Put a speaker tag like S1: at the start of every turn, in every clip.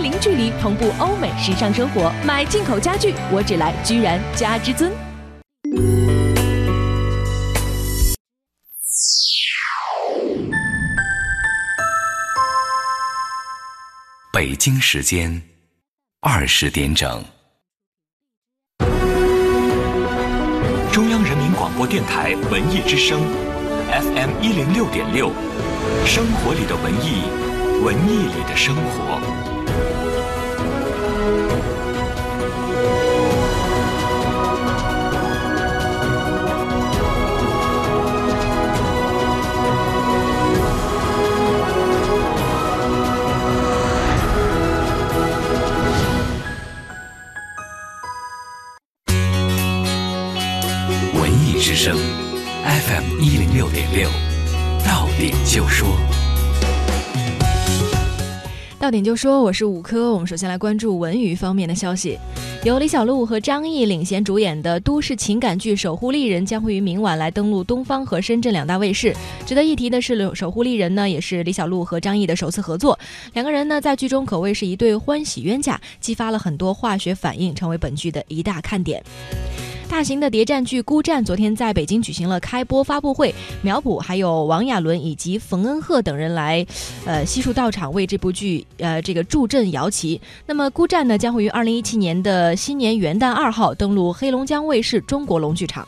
S1: 零距离同步欧美时尚生活。买进口家具，我只来居然家之尊。
S2: 北京时间二十点整，中央人民广播电台文艺之声，FM 一零六点六，生活里的文艺，文艺里的生活。文艺之声，FM 一零六点六，到点就说。
S1: 到点就说，我是五科。我们首先来关注文娱方面的消息，由李小璐和张译领衔主演的都市情感剧《守护丽人》将会于明晚来登陆东方和深圳两大卫视。值得一提的是，《守护丽人》呢也是李小璐和张译的首次合作，两个人呢在剧中可谓是一对欢喜冤家，激发了很多化学反应，成为本剧的一大看点。大型的谍战剧《孤战》昨天在北京举行了开播发布会，苗圃还有王亚伦以及冯恩鹤等人来，呃，悉数到场为这部剧呃这个助阵摇旗。那么《孤战》呢将会于二零一七年的新年元旦二号登陆黑龙江卫视中国龙剧场。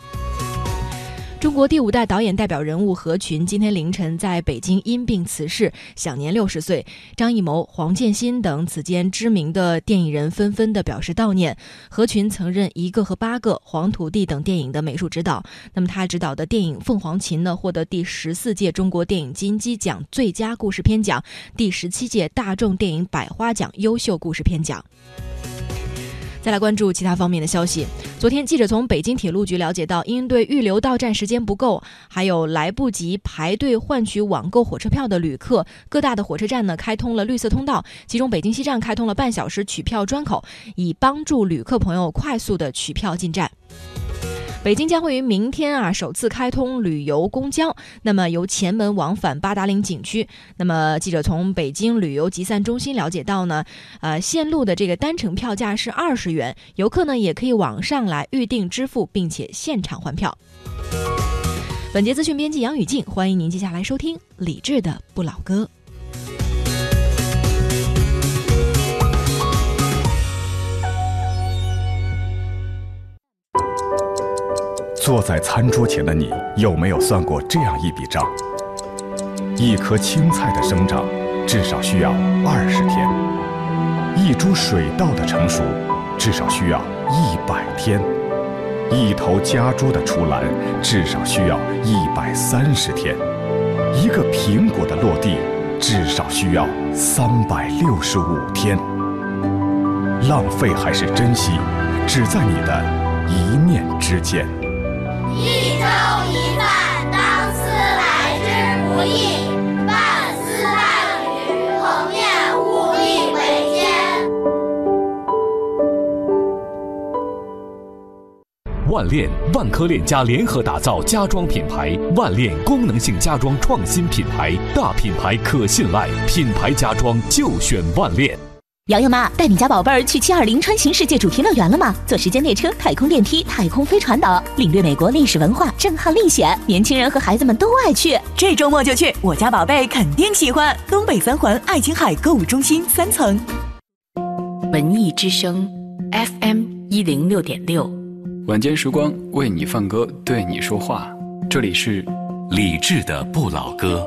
S1: 中国第五代导演代表人物何群今天凌晨在北京因病辞世，享年六十岁。张艺谋、黄建新等此间知名的电影人纷纷的表示悼念。何群曾任《一个和八个》《黄土地》等电影的美术指导。那么他执导的电影《凤凰琴》呢，获得第十四届中国电影金鸡奖最佳故事片奖，第十七届大众电影百花奖优秀故事片奖。再来关注其他方面的消息。昨天，记者从北京铁路局了解到，因对预留到站时间不够，还有来不及排队换取网购火车票的旅客，各大的火车站呢开通了绿色通道，其中北京西站开通了半小时取票专口，以帮助旅客朋友快速的取票进站。北京将会于明天啊首次开通旅游公交，那么由前门往返八达岭景区。那么记者从北京旅游集散中心了解到呢，呃，线路的这个单程票价是二十元，游客呢也可以网上来预定支付，并且现场换票。本节资讯编辑杨雨静，欢迎您接下来收听李志的不老歌。
S3: 坐在餐桌前的你，有没有算过这样一笔账？一颗青菜的生长，至少需要二十天；一株水稻的成熟，至少需要一百天；一头家猪的出栏，至少需要一百三十天；一个苹果的落地，至少需要三百六十五天。浪费还是珍惜，只在你的一念之间。
S4: 一粥一饭，当思来之不易；半丝半缕，恒念物力维艰。
S5: 万链万科链家联合打造家装品牌，万链功能性家装创新品牌，大品牌可信赖，品牌家装就选万链。
S6: 瑶瑶妈，带你家宝贝儿去七二零穿行世界主题乐园了吗？坐时间列车、太空电梯、太空飞船等，领略美国历史文化，震撼历险，年轻人和孩子们都爱去。
S7: 这周末就去，我家宝贝肯定喜欢。东北三环爱琴海购物中心三层。
S8: 文艺之声，FM 一零六点六。
S9: 晚间时光为你放歌，对你说话。这里是
S2: 理智的不老歌。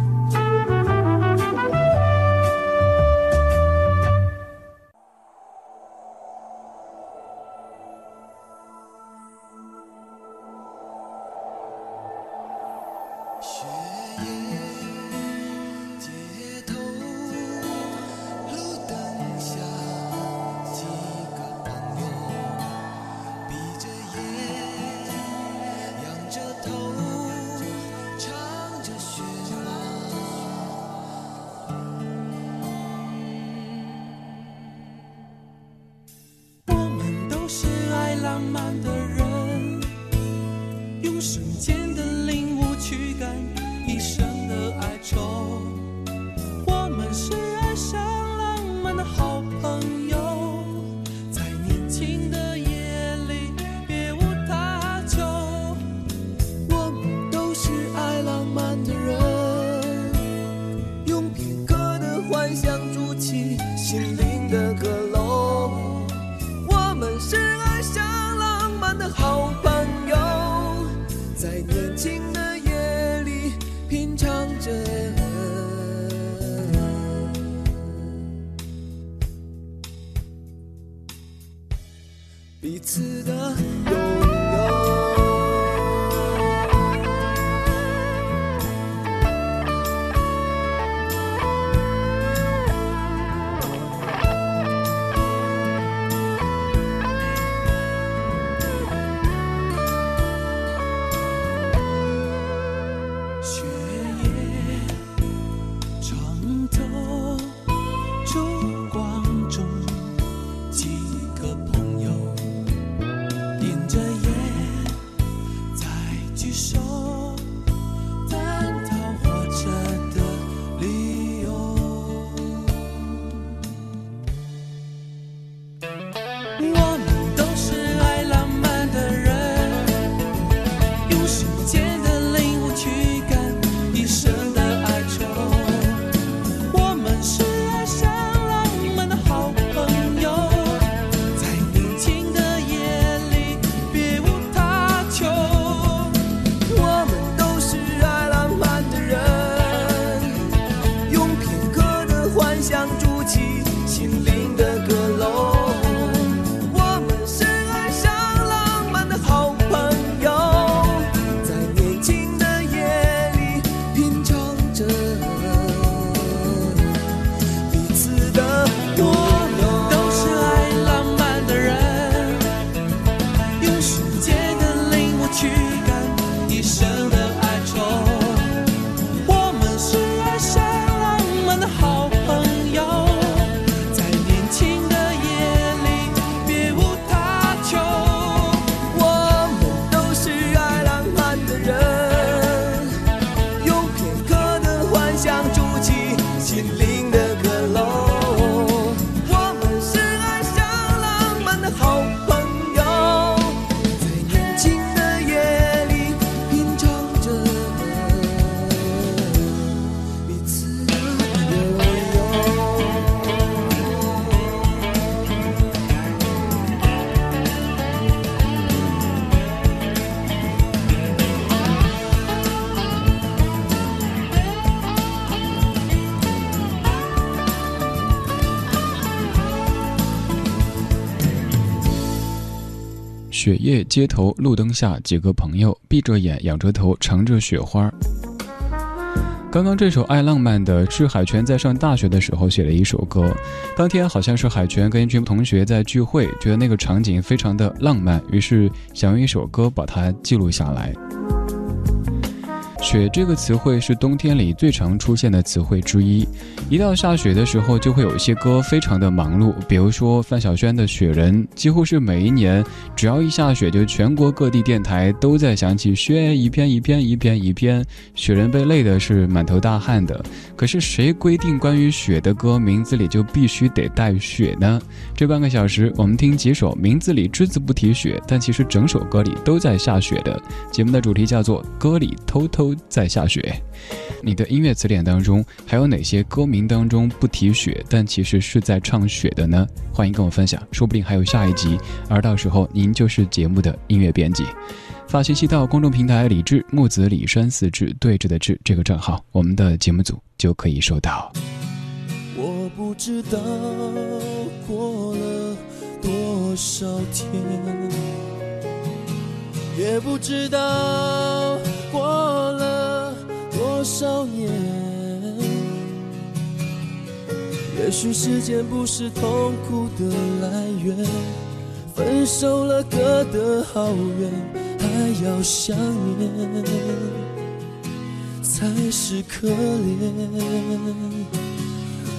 S9: 雪夜街头路灯下，几个朋友闭着眼，仰着头，乘着雪花。刚刚这首爱浪漫的是海泉在上大学的时候写的一首歌，当天好像是海泉跟一群同学在聚会，觉得那个场景非常的浪漫，于是想用一首歌把它记录下来。雪这个词汇是冬天里最常出现的词汇之一。一到下雪的时候，就会有一些歌非常的忙碌，比如说范晓萱的《雪人》，几乎是每一年只要一下雪，就全国各地电台都在响起“雪一片一片一片一片”，雪人被累的是满头大汗的。可是谁规定关于雪的歌名字里就必须得带雪呢？这半个小时，我们听几首名字里只字不提雪，但其实整首歌里都在下雪的。节目的主题叫做“歌里偷偷”。在下雪，你的音乐词典当中还有哪些歌名当中不提雪，但其实是在唱雪的呢？欢迎跟我分享，说不定还有下一集，而到时候您就是节目的音乐编辑。发信息到公众平台“李志木子李山四志对峙的志”这个账号，我们的节目组就可以收到。
S10: 我不知道过了多少天，也不知道。少年？也许时间不是痛苦的来源，分手了，隔得好远，还要想念，才是可怜。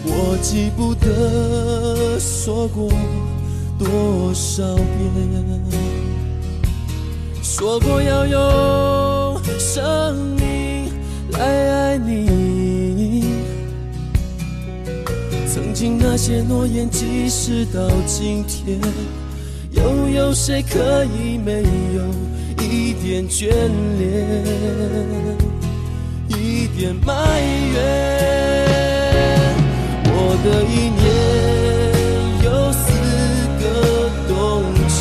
S10: 我记不得说过多少遍，说过要用。生命来爱你，曾经那些诺言，即使到今天，又有谁可以没有一点眷恋，一点埋怨？我的一年有四个冬季，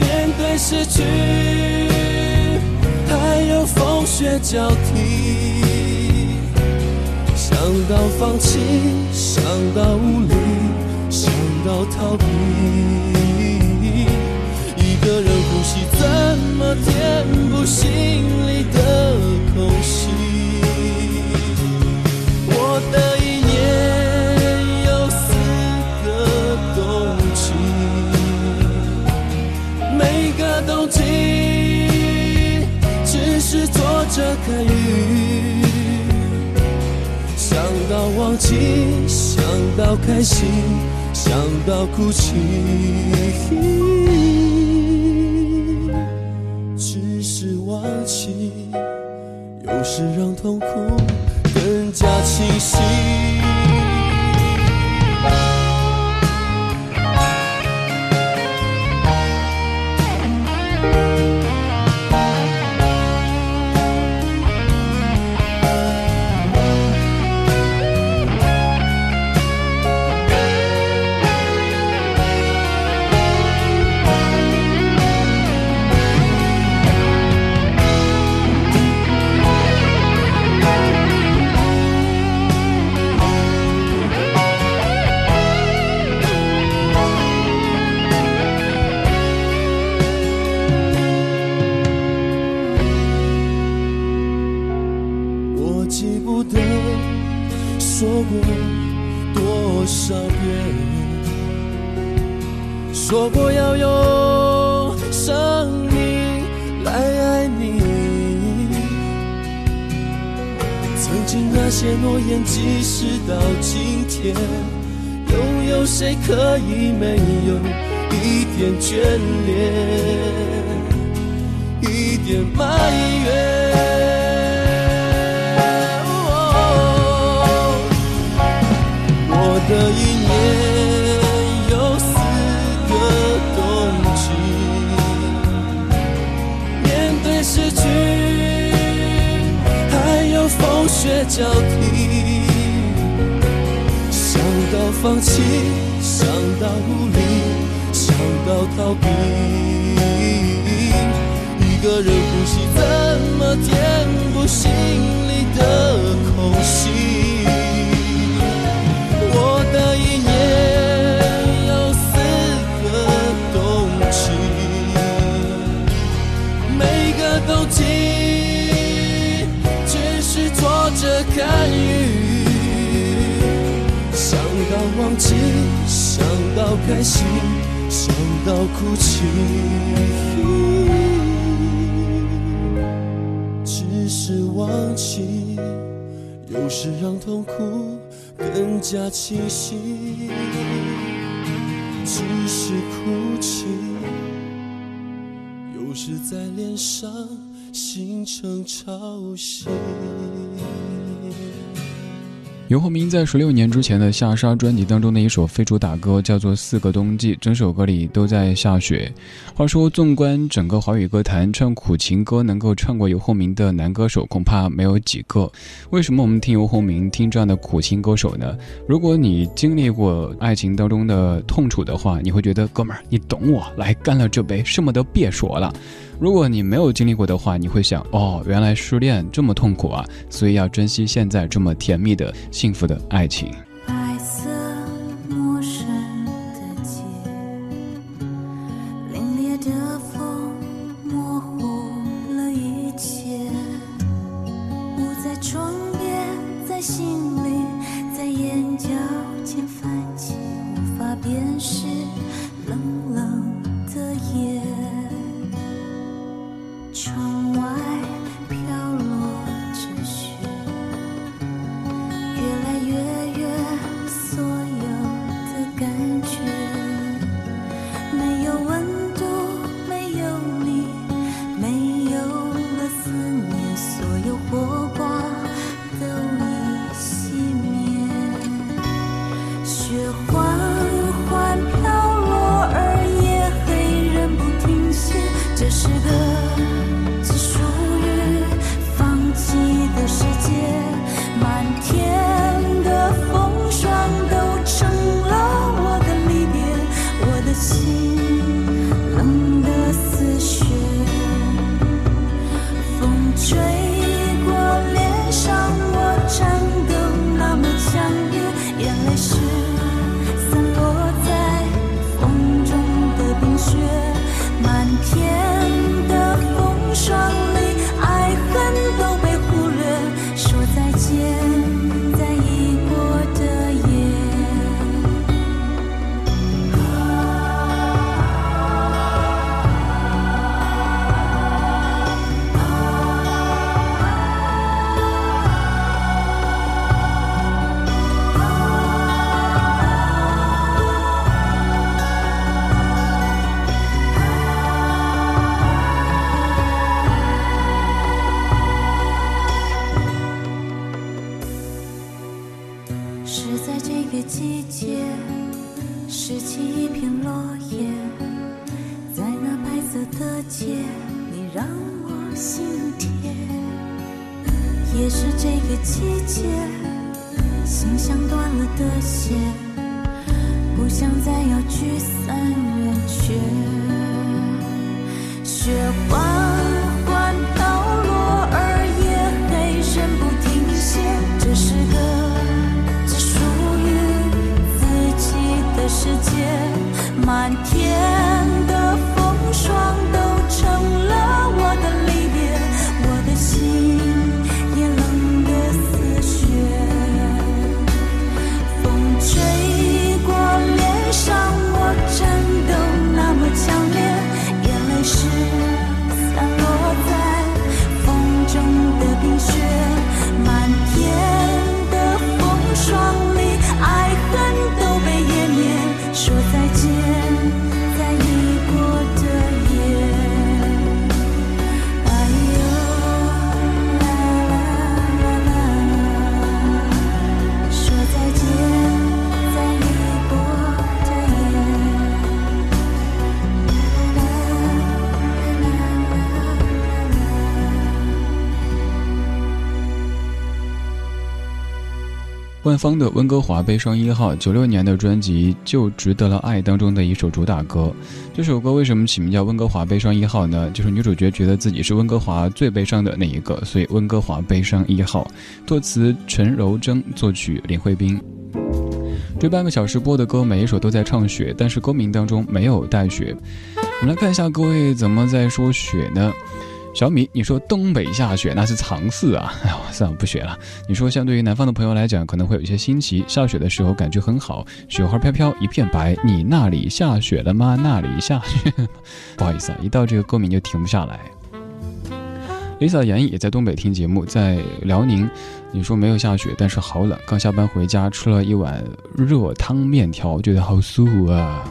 S10: 面对失去。风雪交替，想到放弃，想到无力，想到逃避。一个人呼吸，怎么填补心里的空隙？我的一年是坐着看雨，想到忘记，想到开心，想到哭泣，只是忘记，有时让痛苦更加清晰。又有谁可以没有一点眷恋，一点埋怨。我的一年有四个冬季，面对失去，还有风雪交替，放弃。想到无力，想到逃避，一个人呼吸，怎么填补心里的到哭泣，只是忘记，有时让痛苦更加清晰。只是哭泣，有时在脸上形成潮汐。
S11: 游鸿明在十六年之前的《下沙》专辑当中的一首非主打歌叫做《四个冬季》，整首歌里都在下雪。话说，纵观整个华语歌坛，唱苦情歌能够唱过游鸿明的男歌手恐怕没有几个。为什么我们听游鸿明，听这样的苦情歌手呢？如果你经历过爱情当中的痛楚的话，你会觉得哥们儿，你懂我，来干了这杯，什么都别说了。如果你没有经历过的话，你会想哦，原来失恋这么痛苦啊，所以要珍惜现在这么甜蜜的、幸福的爱情。one. 方的《温哥华悲伤一号》，九六年的专辑《就值得了爱》当中的一首主打歌。这首歌为什么起名叫《温哥华悲伤一号》呢？就是女主角觉得自己是温哥华最悲伤的那一个，所以《温哥华悲伤一号》。作词陈柔贞，作曲林慧斌。这半个小时播的歌，每一首都在唱雪，但是歌名当中没有带雪。我们来看一下各位怎么在说雪呢？
S9: 小米，你说东北下雪那是常事啊！哎呦，算了，不学了。你说，相对于南方的朋友来讲，可能会有一些新奇。下雪的时候感觉很好，雪花飘飘，一片白。你那里下雪了吗？那里下雪？不好意思啊，一到这个歌名就停不下来。Lisa 严艺也在东北听节目，在辽宁，你说没有下雪，但是好冷。刚下班回家，吃了一碗热汤面条，觉得好舒服啊。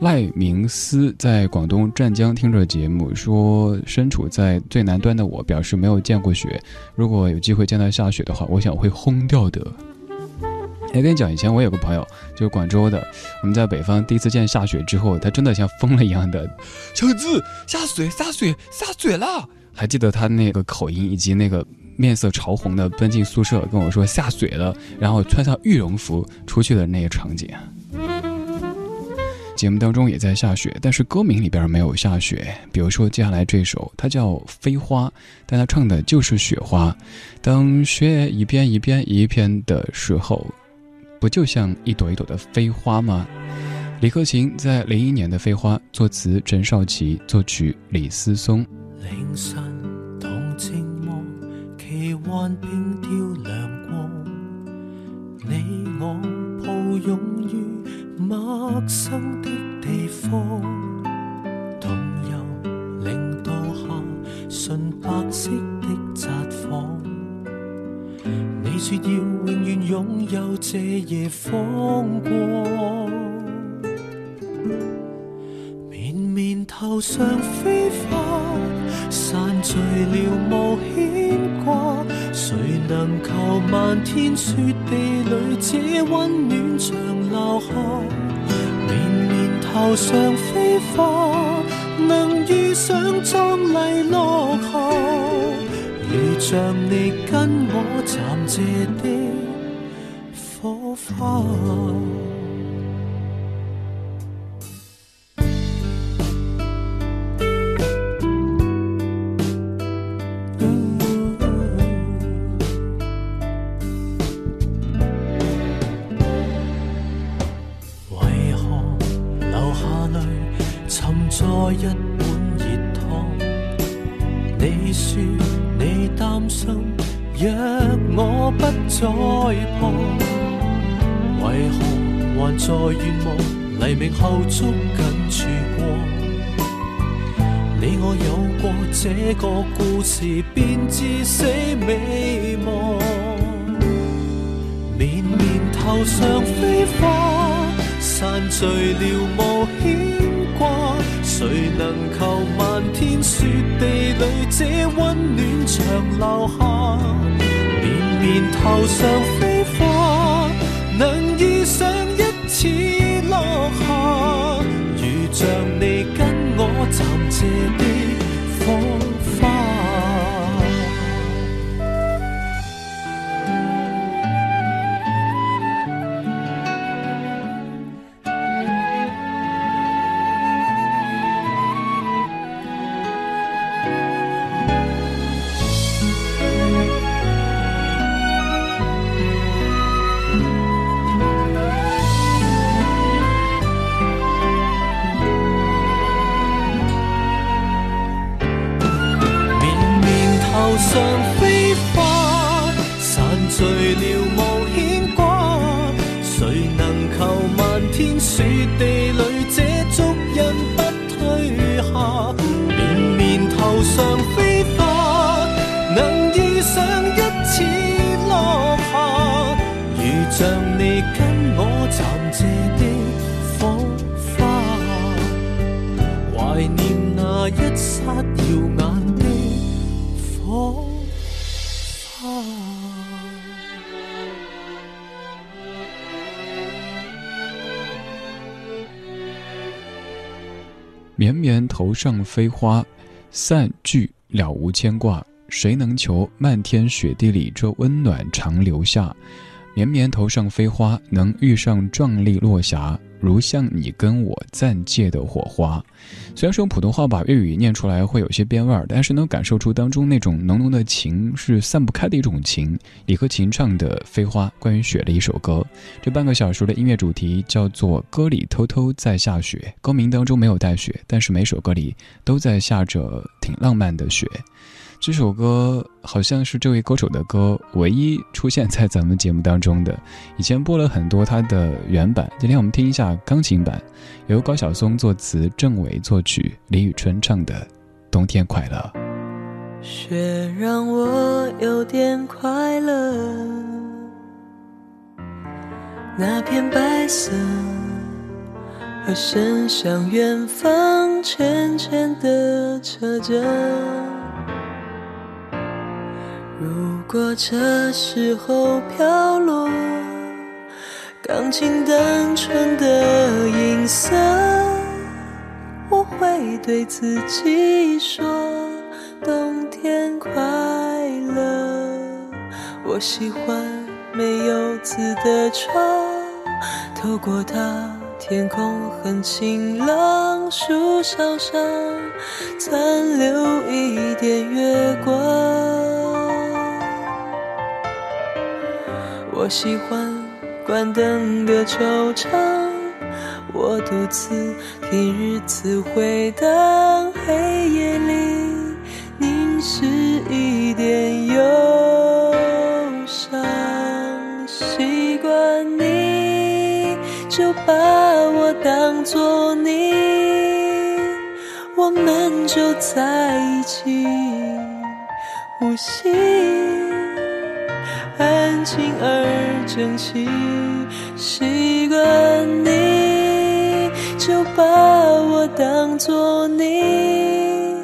S9: 赖明思在广东湛江听着节目，说身处在最南端的我表示没有见过雪。如果有机会见到下雪的话，我想会轰掉的。哎，跟你讲，以前我有个朋友，就是广州的，我们在北方第一次见下雪之后，他真的像疯了一样的，小子下雪下雪下雪了！还记得他那个口音以及那个面色潮红的奔进宿舍跟我说下雪了，然后穿上羽绒服出去的那个场景。节目当中也在下雪，但是歌名里边没有下雪。比如说接下来这首，它叫《飞花》，但它唱的就是雪花。当雪一片一片一片的时候，不就像一朵一朵的飞花吗？李克勤在零一年的《飞花》，作词陈少琪，作曲李思松。
S12: 凌晨同寂寞，奇幻并吊亮光，你我抱拥于。陌生的地方，同游零度下纯白色的札幌。你说要永远拥有这夜风光，绵头上飞花，散聚了无牵挂。谁能求漫天雪地里这温暖长留下？绵绵头上飞花，能遇上壮丽落霞，如像你跟我暂借的火花。再一碗热汤。你说你担心，若我不再碰，为何还在愿望黎明后捉紧曙光？你我有过这个故事，便至死美梦。绵绵头上飞花，散聚了无牵挂。谁能求漫天雪地里这温暖长留下？绵绵头上飞花，能遇上一次落霞，如像你跟我暂借的
S9: 绵绵头上飞花，散聚了无牵挂。谁能求漫天雪地里这温暖长留下？绵绵头上飞花，能遇上壮丽落霞。如像你跟我暂借的火花。虽然说普通话把粤语念出来会有些变味儿，但是能感受出当中那种浓浓的情是散不开的一种情。李克勤唱的《飞花》，关于雪的一首歌。这半个小时的音乐主题叫做《歌里偷偷在下雪》，歌名当中没有带雪，但是每首歌里都在下着挺浪漫的雪。这首歌好像是这位歌手的歌唯一出现在咱们节目当中的。以前播了很多他的原版，今天我们听一下钢琴版，由高晓松作词，郑伟作曲，李宇春唱的《冬天快乐》。
S13: 雪让我有点快乐，那片白色和伸向远方，浅浅的车着。如果这时候飘落钢琴单纯的音色，我会对自己说：冬天快乐。我喜欢没有字的窗，透过它，天空很晴朗，树梢上残留一点月光。我喜欢关灯的球场，我独自听日子回荡，黑夜里凝视一点忧伤。习惯你就把我当作你，我们就在一起呼吸。安静而整齐，习惯你就把我当作你，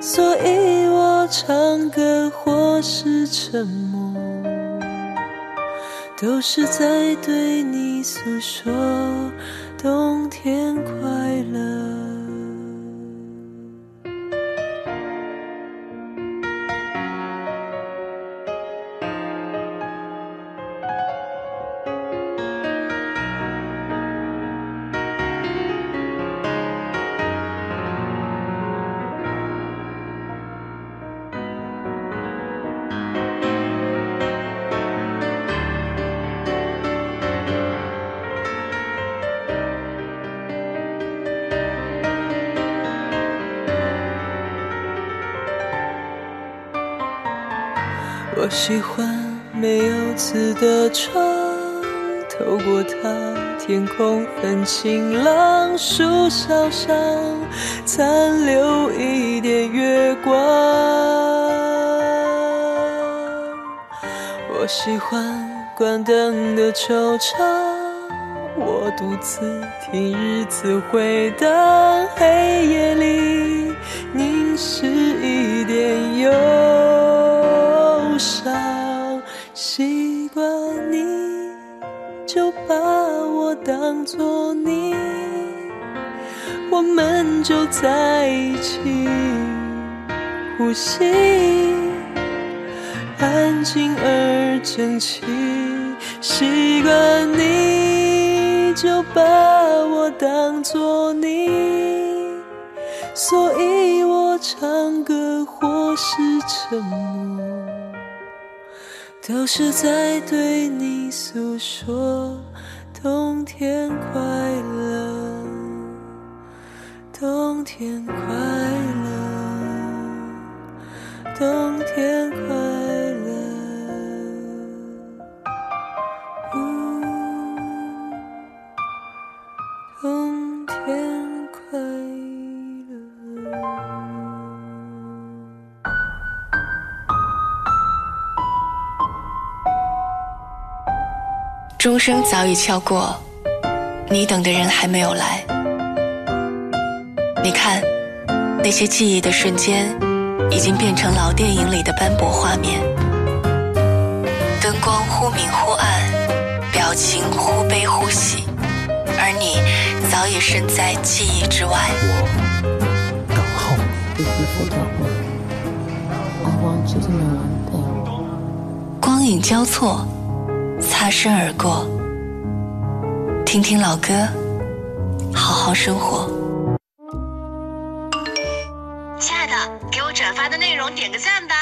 S13: 所以我唱歌或是沉默，都是在对你诉说冬天快乐。喜欢没有刺的窗，透过它，天空很晴朗，树梢上残留一点月光。我喜欢关灯的惆怅，我独自听日子回荡，黑夜里凝视一点忧。当作你，我们就在一起呼吸，安静而整齐。习惯你就把我当作你，所以我唱歌或是沉默。都是在对你诉说冬天快乐，冬天快乐，冬天快。
S8: 钟声早已敲过，你等的人还没有来。你看，那些记忆的瞬间，已经变成老电影里的斑驳画面。灯光忽明忽暗，表情忽悲忽喜，而你早已身在记忆之外。
S14: 我等候
S8: 你。光影交错。擦身而过，听听老歌，
S15: 好好生活。
S8: 亲爱的，给我转发的内容点个赞吧。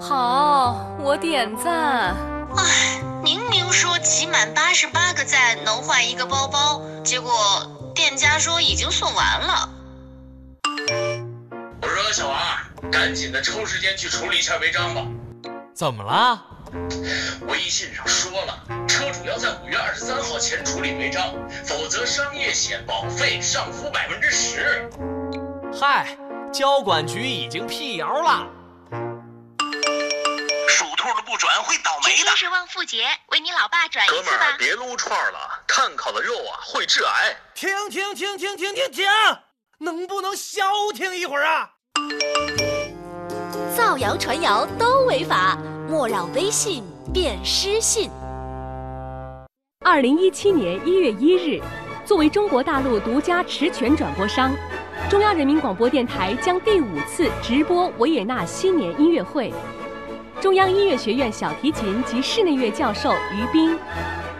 S16: 好，我点赞。
S8: 唉，明明说集满八十八个赞能换一个包包，结果店家说已经送完了。
S17: 我说小王，赶紧的抽时间去处理一下违章吧。
S18: 怎么了？
S17: 微信上说了，车主要在五月二十三号前处理违章，否则商业险保费上浮百分之十。
S18: 嗨，交管局已经辟谣了。
S17: 属兔的不转会倒霉的。
S8: 是旺富节，为你老爸转一次吧。
S17: 们儿，别撸串了，炭烤的肉啊会致癌。
S18: 停停停停停停停！能不能消停一会儿啊？
S19: 造谣传谣都违法，莫让微信变失信。
S20: 二零一七年一月一日，作为中国大陆独家持权转播商，中央人民广播电台将第五次直播维也纳新年音乐会。中央音乐学院小提琴及室内乐教授于斌，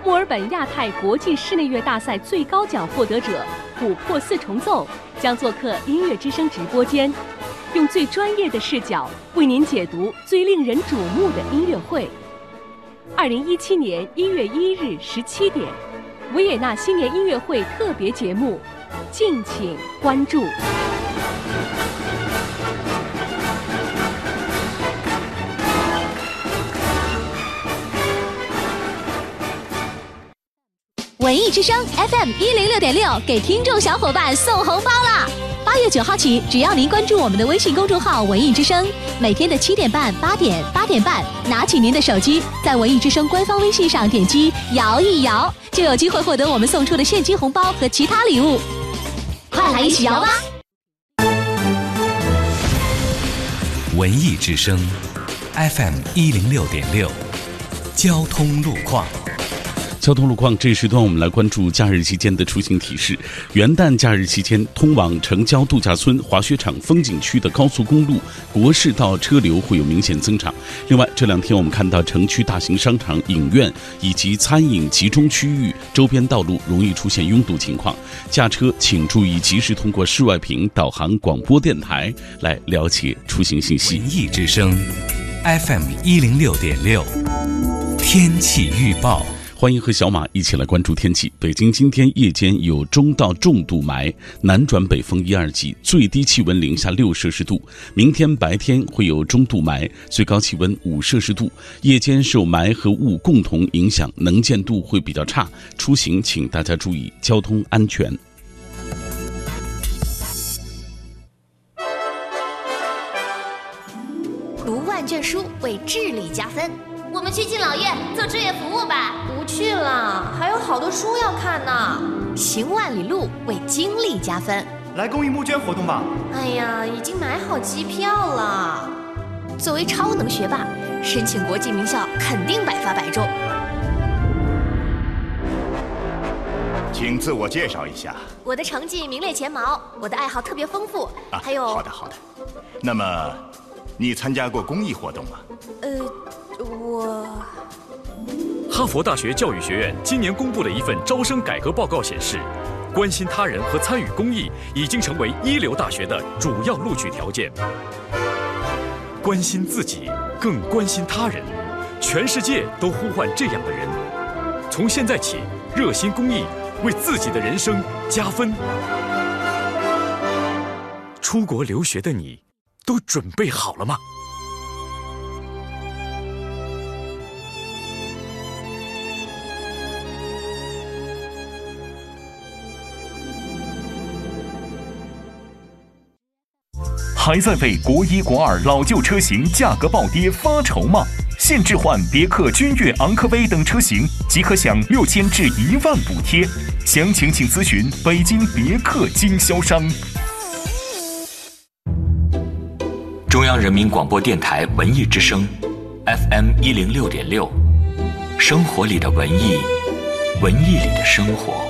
S20: 墨尔本亚太国际室内乐大赛最高奖获得者琥珀四重奏将做客音乐之声直播间，用最专业的视角为您解读最令人瞩目的音乐会。二零一七年一月一日十七点，维也纳新年音乐会特别节目，敬请关注。
S6: 文艺之声 FM 一零六点六给听众小伙伴送红包啦！八月九号起，只要您关注我们的微信公众号“文艺之声”，每天的七点半、八点、八点半，拿起您的手机，在文艺之声官方微信上点击“摇一摇”，就有机会获得我们送出的现金红包和其他礼物。快来一起摇吧！
S2: 文艺之声，FM 一零六点六，交通路况。
S21: 交通路况，这一时段我们来关注假日期间的出行提示。元旦假日期间，通往城郊度假村、滑雪场、风景区的高速公路、国市道车流会有明显增长。另外，这两天我们看到城区大型商场、影院以及餐饮集中区域周边道路容易出现拥堵情况，驾车请注意及时通过室外屏导航广播电台来了解出行信息。
S2: 文艺之声，FM 一零六点六，天气预报。
S21: 欢迎和小马一起来关注天气。北京今天夜间有中到重度霾，南转北风一二级，最低气温零下六摄氏度。明天白天会有中度霾，最高气温五摄氏度。夜间受霾和雾共同影响，能见度会比较差，出行请大家注意交通安全。
S19: 读万卷书为智力加分。
S22: 我们去敬老院做志愿服务吧。
S23: 不去了，还有好多书要看呢。
S19: 行万里路为经历加分。
S24: 来公益募捐活动吧。
S23: 哎呀，已经买好机票了。
S19: 作为超能学霸，申请国际名校肯定百发百中。
S3: 请自我介绍一下。
S19: 我的成绩名列前茅，我的爱好特别丰富，
S3: 啊、
S19: 还有……
S3: 好的好的。那么，你参加过公益活动吗？
S23: 呃。我，
S5: 哈佛大学教育学院今年公布的一份招生改革报告显示，关心他人和参与公益已经成为一流大学的主要录取条件。关心自己，更关心他人，全世界都呼唤这样的人。从现在起，热心公益，为自己的人生加分。出国留学的你，都准备好了吗？
S25: 还在为国一、国二老旧车型价格暴跌发愁吗？现置换别克君越、昂科威等车型，即可享六千至一万补贴。详情请咨询北京别克经销商。
S5: 央人民广播电台文艺之声，FM 一零六点六，生活里的文艺，文艺里的生活。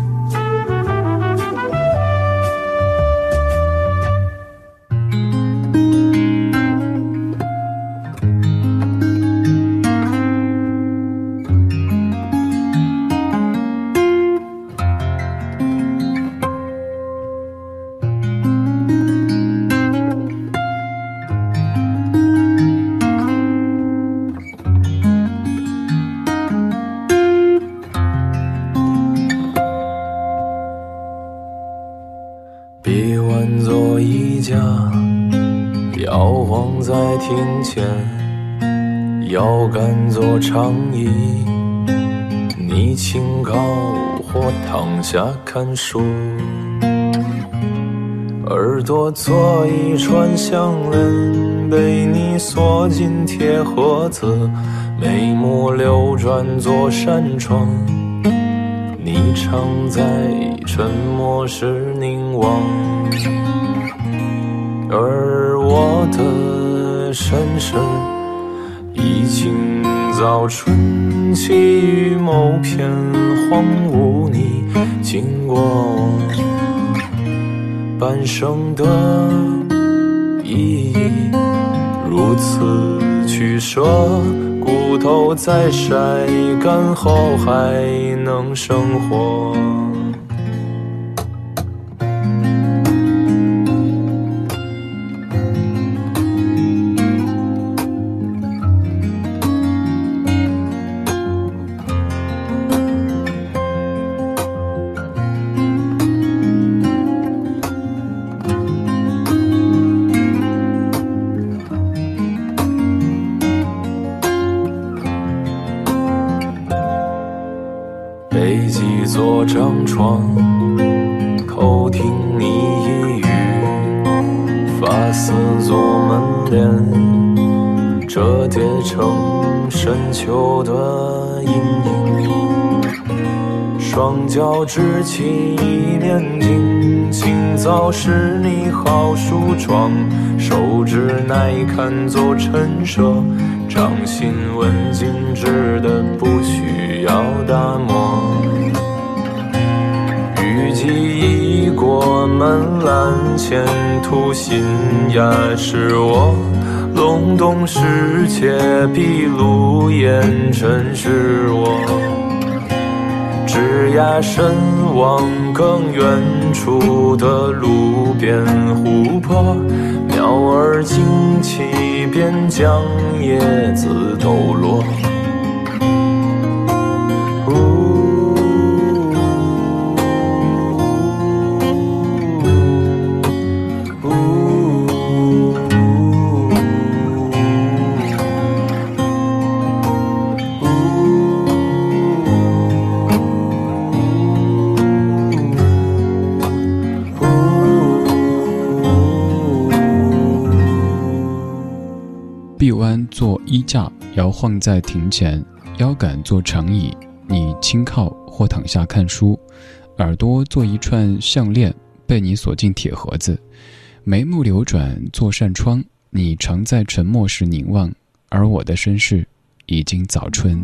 S26: 往下看书，耳朵做一串项链，被你锁进铁盒子，眉目流转做扇窗，你常在沉默时凝望，而我的身世已经早春起于某片荒芜，你经过半生的意义，如此取舍，骨头在晒干后还能生活。是你好梳妆，手指耐看做陈设，掌心纹静止的不需要打磨。雨季已过门栏，前途新芽是我隆冬世界闭路烟尘是我。枝桠伸往更远处的路边湖泊，鸟儿惊起便将叶子抖落。
S9: 臂弯做衣架，摇晃在庭前；腰杆做长椅，你轻靠或躺下看书；耳朵做一串项链，被你锁进铁盒子；眉目流转做扇窗，你常在沉默时凝望。而我的身世已经早春。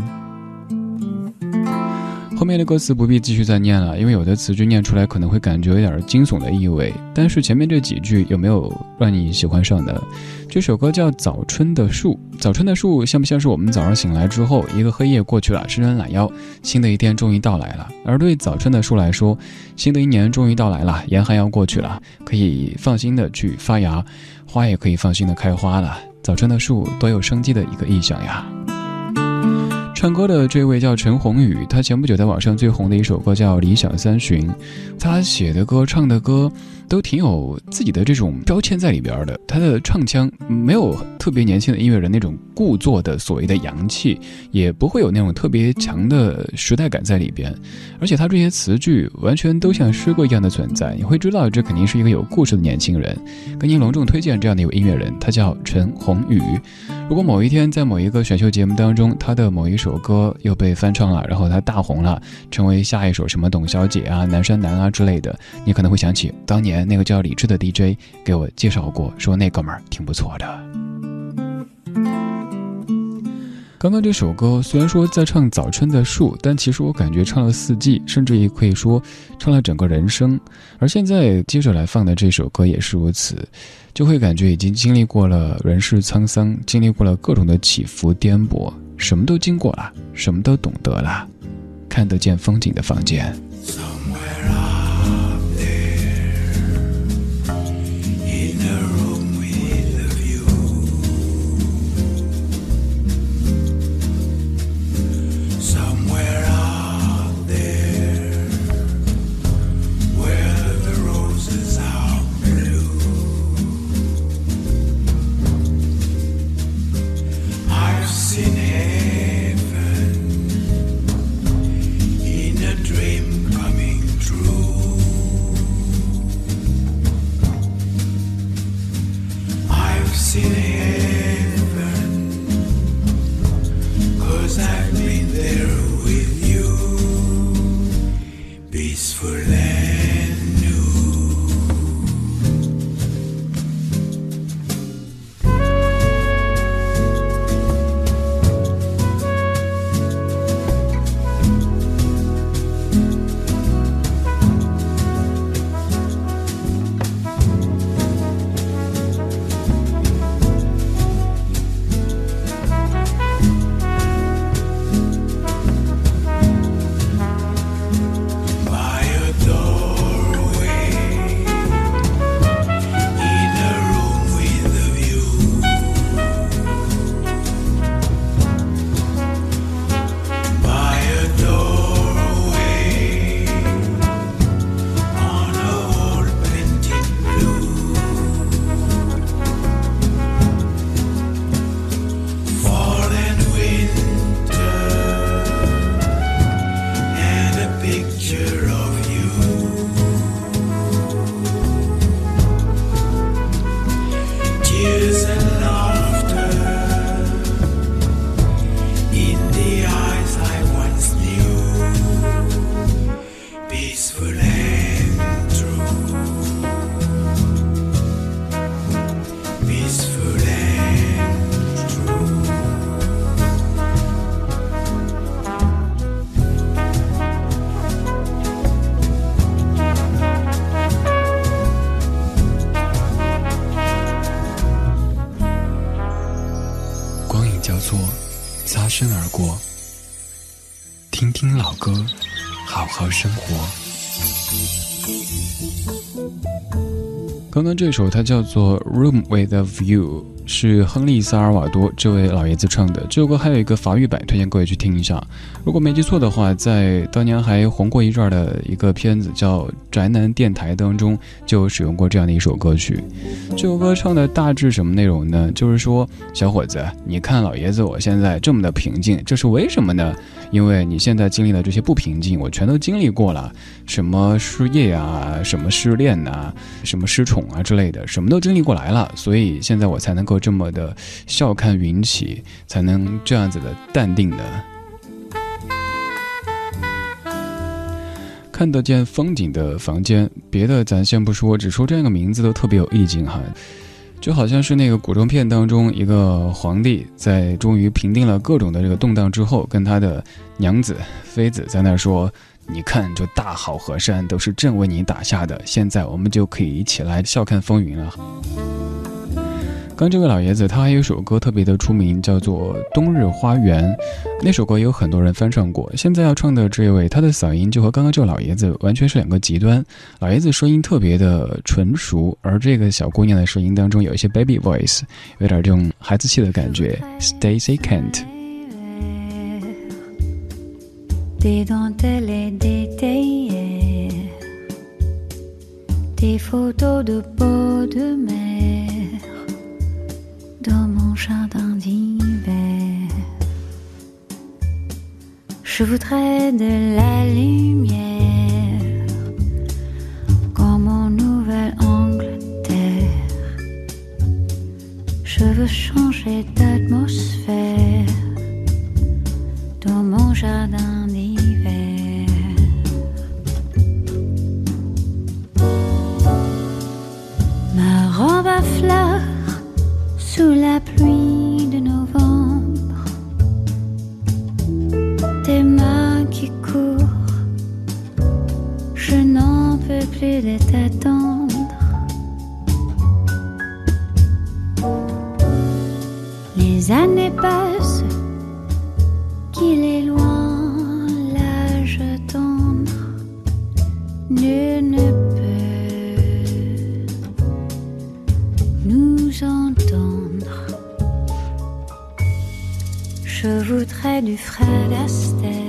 S9: 后面的歌词不必继续再念了，因为有的词句念出来可能会感觉有点惊悚的意味。但是前面这几句有没有让你喜欢上的？这首歌叫《早春的树》，早春的树像不像是我们早上醒来之后，一个黑夜过去了，伸伸懒腰，新的一天终于到来了。而对早春的树来说，新的一年终于到来了，严寒要过去了，可以放心的去发芽，花也可以放心的开花了。早春的树多有生机的一个意象呀！唱歌的这位叫陈鸿宇，他前不久在网上最红的一首歌叫《理想三旬》，他写的歌、唱的歌，都挺有自己的这种标签在里边的。他的唱腔没有特别年轻的音乐人那种故作的所谓的洋气，也不会有那种特别强的时代感在里边。而且他这些词句完全都像诗歌一样的存在，你会知道这肯定是一个有故事的年轻人。跟您隆重推荐这样的一位音乐人，他叫陈鸿宇。如果某一天在某一个选秀节目当中，他的某一首歌又被翻唱了，然后他大红了，成为下一首什么董小姐啊、南山南啊之类的，你可能会想起当年那个叫李志的 DJ 给我介绍过，说那哥们儿挺不错的。刚刚这首歌虽然说在唱早春的树，但其实我感觉唱了四季，甚至也可以说唱了整个人生。而现在接着来放的这首歌也是如此。就会感觉已经经历过了人世沧桑，经历过了各种的起伏颠簸，什么都经过了，什么都懂得了，看得见风景的房间。刚刚这首它叫做《Room with a View》，是亨利·萨尔瓦多这位老爷子唱的。这首歌还有一个法语版，推荐各位去听一下。如果没记错的话，在当年还红过一阵的一个片子叫《宅男电台》当中，就使用过这样的一首歌曲。这首歌唱的大致什么内容呢？就是说，小伙子，你看老爷子我现在这么的平静，这是为什么呢？因为你现在经历的这些不平静，我全都经历过了，什么失业啊，什么失恋呐，什么失宠啊之类的，什么都经历过来了，所以现在我才能够这么的笑看云起，才能这样子的淡定的看得见风景的房间。别的咱先不说，只说这样个名字都特别有意境哈。就好像是那个古装片当中，一个皇帝在终于平定了各种的这个动荡之后，跟他的娘子、妃子在那说：“你看，这大好河山都是朕为你打下的，现在我们就可以一起来笑看风云了。”刚这位老爷子，他还有首歌特别的出名，叫做《冬日花园》。那首歌有很多人翻唱过。现在要唱的这位，他的嗓音就和刚刚这个老爷子完全是两个极端。老爷子声音特别的纯熟，而这个小姑娘的声音当中有一些 baby voice，有点这种孩子气的感觉。Stacy Kent。
S27: des photos de peau de mer dans mon jardin d'hiver. Je voudrais de la lumière comme en Nouvelle-Angleterre. Je veux changer d'atmosphère dans mon jardin d'hiver. Ma robe sous la pluie de novembre. Tes mains qui courent, je n'en peux plus de t'attendre. Les années passent, voudrais du Fred Astaire,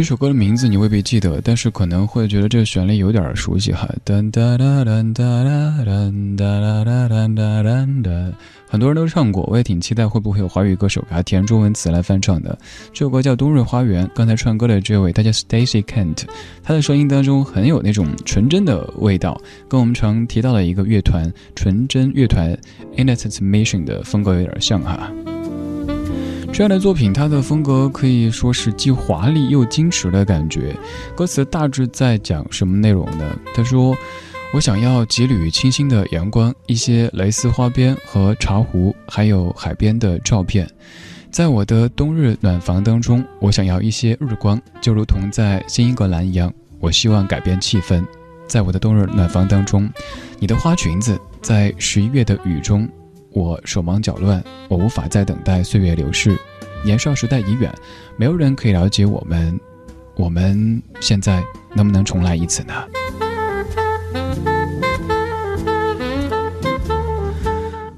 S9: 这首歌的名字你未必记得，但是可能会觉得这个旋律有点熟悉哈。很多人都唱过，我也挺期待会不会有华语歌手给他填中文词来翻唱的。这首歌叫《冬日花园》，刚才唱歌的这位，他叫 Stacy Kent，他的声音当中很有那种纯真的味道，跟我们常提到的一个乐团——纯真乐团 Innocent Mission 的风格有点像哈。这样的作品，它的风格可以说是既华丽又矜持的感觉。歌词大致在讲什么内容呢？他说：“我想要几缕清新的阳光，一些蕾丝花边和茶壶，还有海边的照片。在我的冬日暖房当中，我想要一些日光，就如同在新英格兰一样。我希望改变气氛。在我的冬日暖房当中，你的花裙子在十一月的雨中。”我手忙脚乱，我无法再等待岁月流逝，年少时代已远，没有人可以了解我们，我们现在能不能重来一次呢？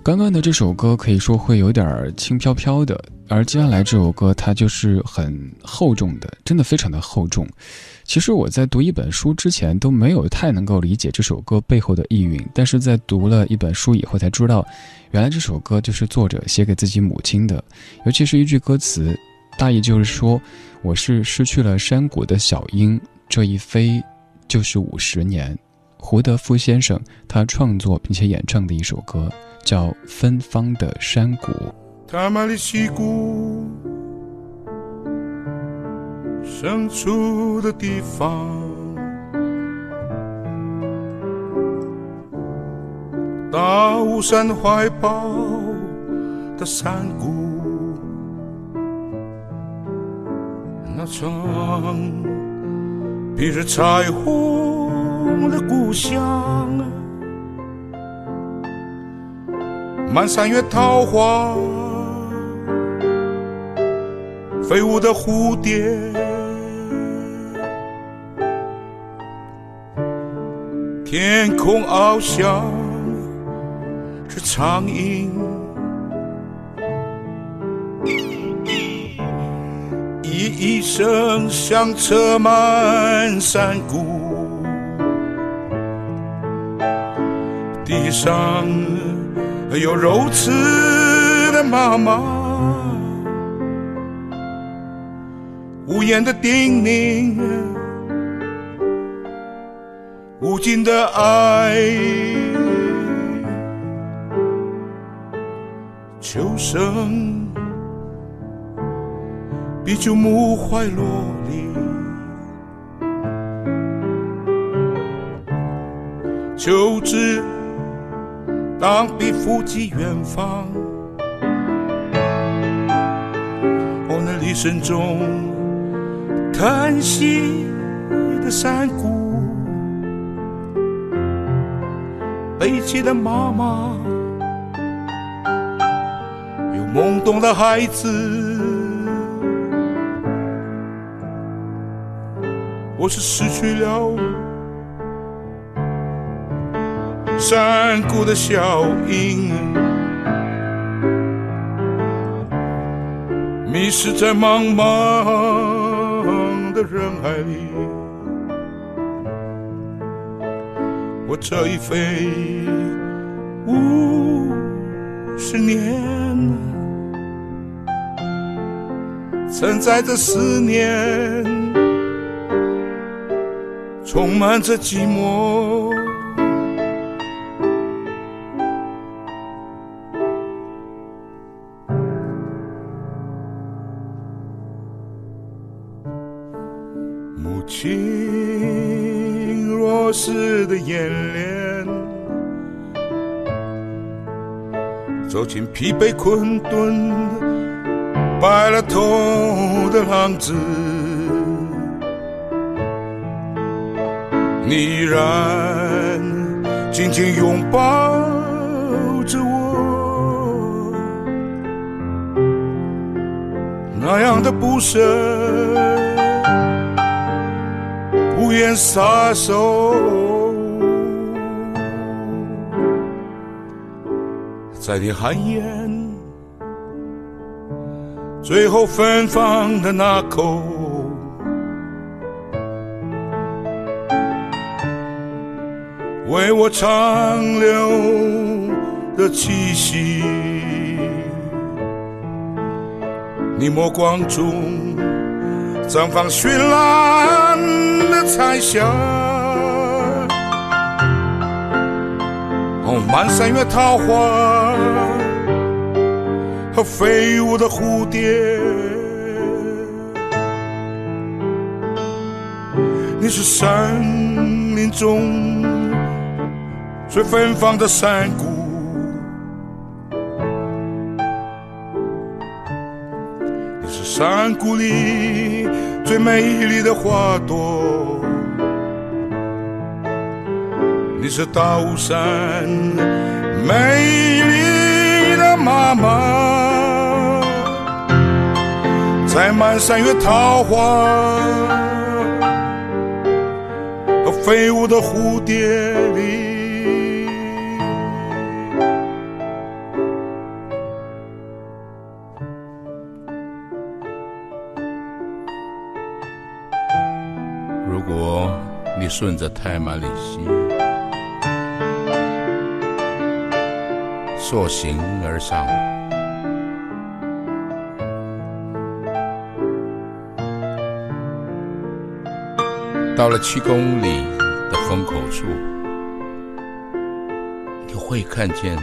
S9: 刚刚的这首歌可以说会有点轻飘飘的，而接下来这首歌它就是很厚重的，真的非常的厚重。其实我在读一本书之前都没有太能够理解这首歌背后的意蕴，但是在读了一本书以后才知道，原来这首歌就是作者写给自己母亲的。尤其是一句歌词，大意就是说：“我是失去了山谷的小鹰，这一飞就是五十年。”胡德夫先生他创作并且演唱的一首歌叫《芬芳的山谷》。
S28: 塔马里西谷深处的地方，大雾山怀抱的山谷，那场披着彩虹的故乡，满山月桃花，飞舞的蝴蝶，天空翱翔着苍鹰。一声响彻满山谷，地上有柔慈的妈妈，无言的叮咛，无尽的爱，秋声。比酒木怀落里，就知当笔负寄远方。哦，那离声中叹息的山谷，悲泣的妈妈，有懵懂的孩子。我是失去了山谷的效应，迷失在茫茫人海里。我这一飞五十年，承载着思念。充满着寂寞，走进疲惫困顿、白了头的浪子。你依然紧紧拥抱着我，那样的不舍，不愿撒手，在你寒烟最后芬芳的那口。为我长留的气息，你目光中绽放绚烂的彩霞。哦，满山月桃花和飞舞的蝴蝶，你是山林中。最芬芳的山谷，你是山谷里最美丽的花朵，你是大雾山美丽妈妈，在满山月桃花和飞舞的蝴蝶里。如果你顺着泰马里溪，溯行而上，到了七公里的风口处，你会看见，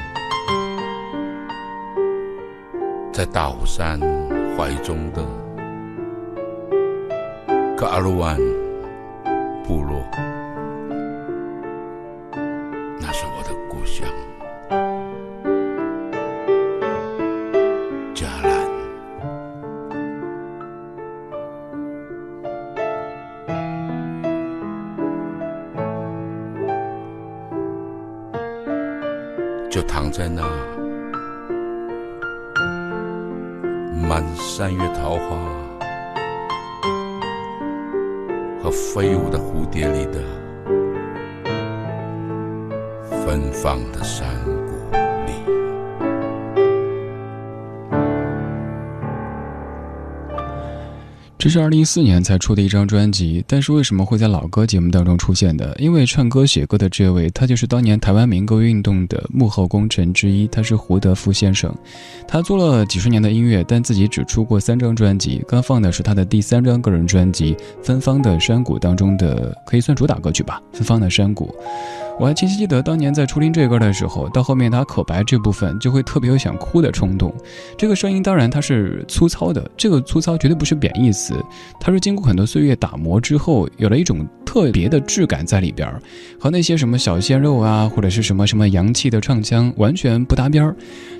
S28: 在大虎山怀中的格是
S9: 二零一四年才出的一张专辑，但是为什么会在老歌节目当中出现的？因为唱歌写歌的这位，他就是当年台湾民歌运动的幕后功臣之一，他是胡德夫先生。他做了几十年的音乐，但自己只出过三张专辑。刚放的是他的第三张个人专辑《芬芳的山谷》当中的，可以算主打歌曲吧，《芬芳的山谷》。我还清晰记得当年在初听这歌的时候，到后面他口白这部分就会特别有想哭的冲动。这个声音当然它是粗糙的，这个粗糙绝对不是贬义词，它是经过很多岁月打磨之后，有了一种特别的质感在里边儿，和那些什么小鲜肉啊，或者是什么什么洋气的唱腔完全不搭边儿。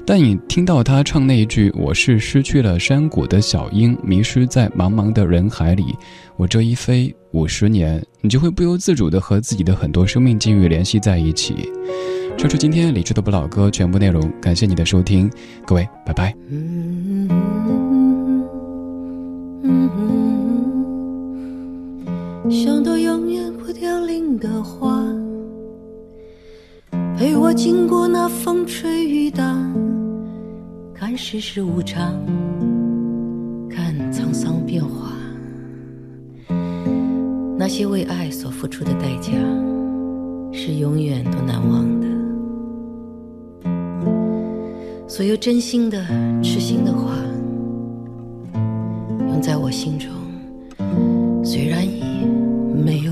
S9: 但你听到他唱那一句“我是失去了山谷的小鹰，迷失在茫茫的人海里，我这一飞五十年”，你就会不由自主地和自己的很多生命境遇联系在一起。这是今天理智的不老歌全部内容，感谢你的收听，各位，拜拜。
S29: 像朵永远不凋零的花，陪我经过那风吹雨打，看世事无常，看沧桑变化。那些为爱所付出的代价，是永远都难忘的。所有真心的、痴心的话，永在我心中。虽然已没有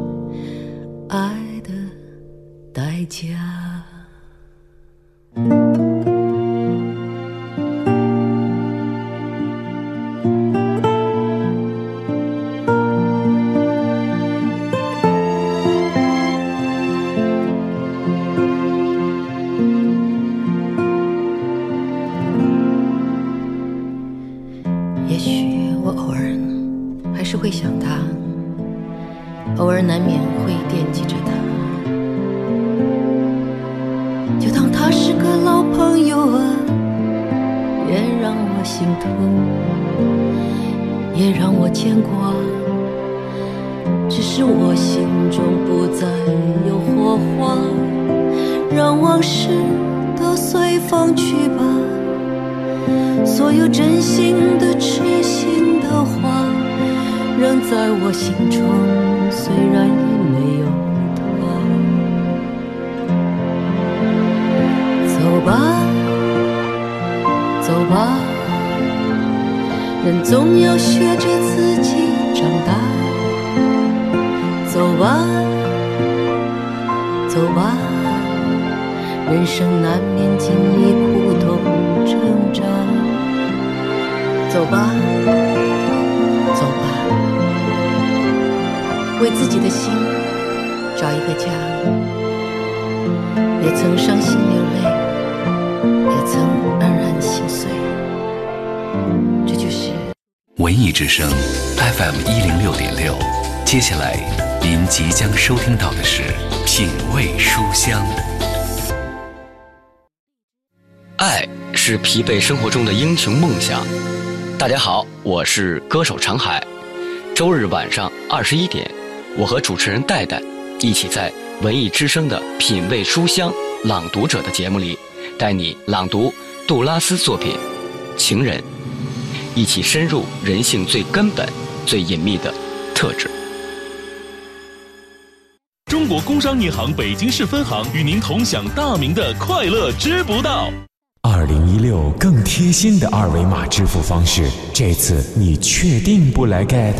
S29: 爱的代价。
S5: 文艺之声 FM 一零六点六。接下来您即将收听到的是《品味书香》。
S30: 爱是疲惫生活中的英雄梦想。大家好，我是歌手长海。周日晚上二十一点，我和主持人戴戴一起在文艺之声的《品味书香》朗读者的节目里，带你朗读杜拉斯作品《情人》，一起深入人性最根本、最隐秘的特质。
S31: 中国工商银行北京市分行与您同享大明的快乐知不道。
S32: 二零一六更贴心的二维码支付方式，这次你确定不来 get？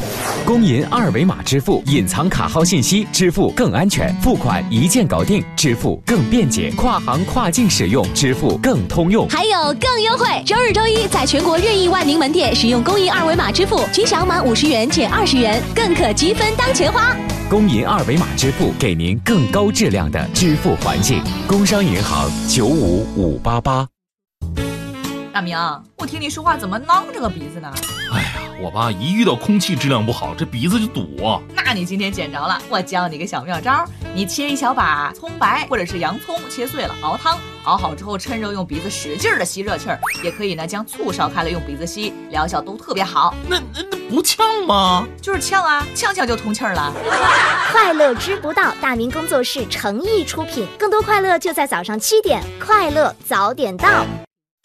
S33: 工银二维码支付，隐藏卡号信息，支付更安全，付款一键搞定，支付更便捷，跨行跨境使用，支付更通用，
S34: 还有更优惠！周日、周一在全国任意万宁门店使用工银二维码支付，均享满五十元减二十元，更可积分当钱花。
S33: 工银二维码支付，给您更高质量的支付环境。工商银行九五五八八。
S31: 大明，我听你说话怎么囔着个鼻子呢？
S35: 哎呀，我吧一遇到空气质量不好，这鼻子就堵。
S31: 那你今天捡着了，我教你个小妙招，你切一小把葱白或者是洋葱，切碎了熬汤，熬好之后趁热用鼻子使劲的吸热气儿，也可以呢将醋烧开了用鼻子吸，疗效都特别好。
S35: 那那那不呛吗？
S31: 就是呛啊，呛呛就通气儿了。
S36: 快乐知不道，大明工作室诚意出品，更多快乐就在早上七点，快乐早点到。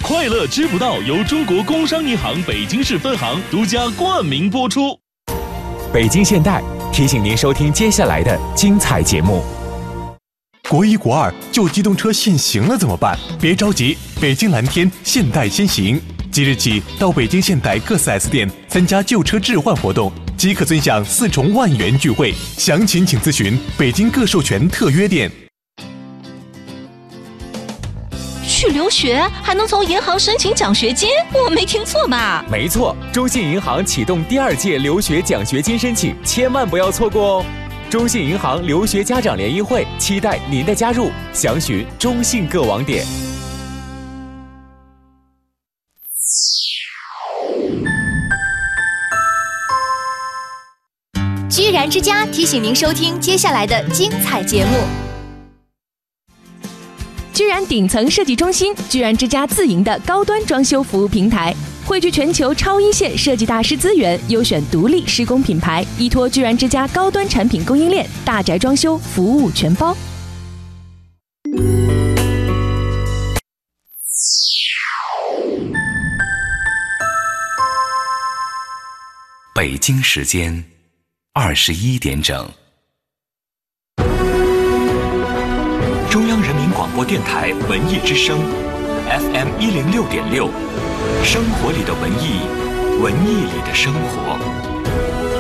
S37: 快乐知不道由中国工商银行北京市分行独家冠名播出。
S33: 北京现代提醒您收听接下来的精彩节目。
S3: 国一国二旧机动车限行了怎么办？别着急，北京蓝天现代先行，即日起到北京现代各 4S 店参加旧车置换活动，即可尊享四重万元钜惠。详情请咨询北京各授权特约店。
S34: 去留学还能从银行申请奖学金，我没听错吧？
S33: 没错，中信银行启动第二届留学奖学金申请，千万不要错过哦！中信银行留学家长联谊会期待您的加入，详询中信各网点。
S38: 居然之家提醒您收听接下来的精彩节目。
S6: 居然顶层设计中心，居然之家自营的高端装修服务平台，汇聚全球超一线设计大师资源，优选独立施工品牌，依托居然之家高端产品供应链，大宅装修服务全包。
S32: 北京时间二十一点整。
S2: 广播电台文艺之声，FM 一零六点六，生活里的文艺，文艺里的生活。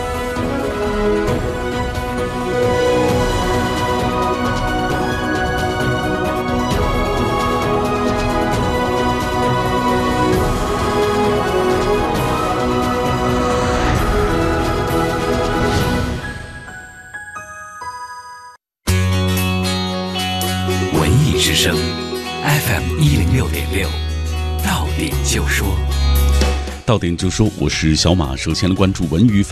S32: 之声，FM 一零六点六，到点就说。
S21: 到点就说，我是小马。首先来关注文娱。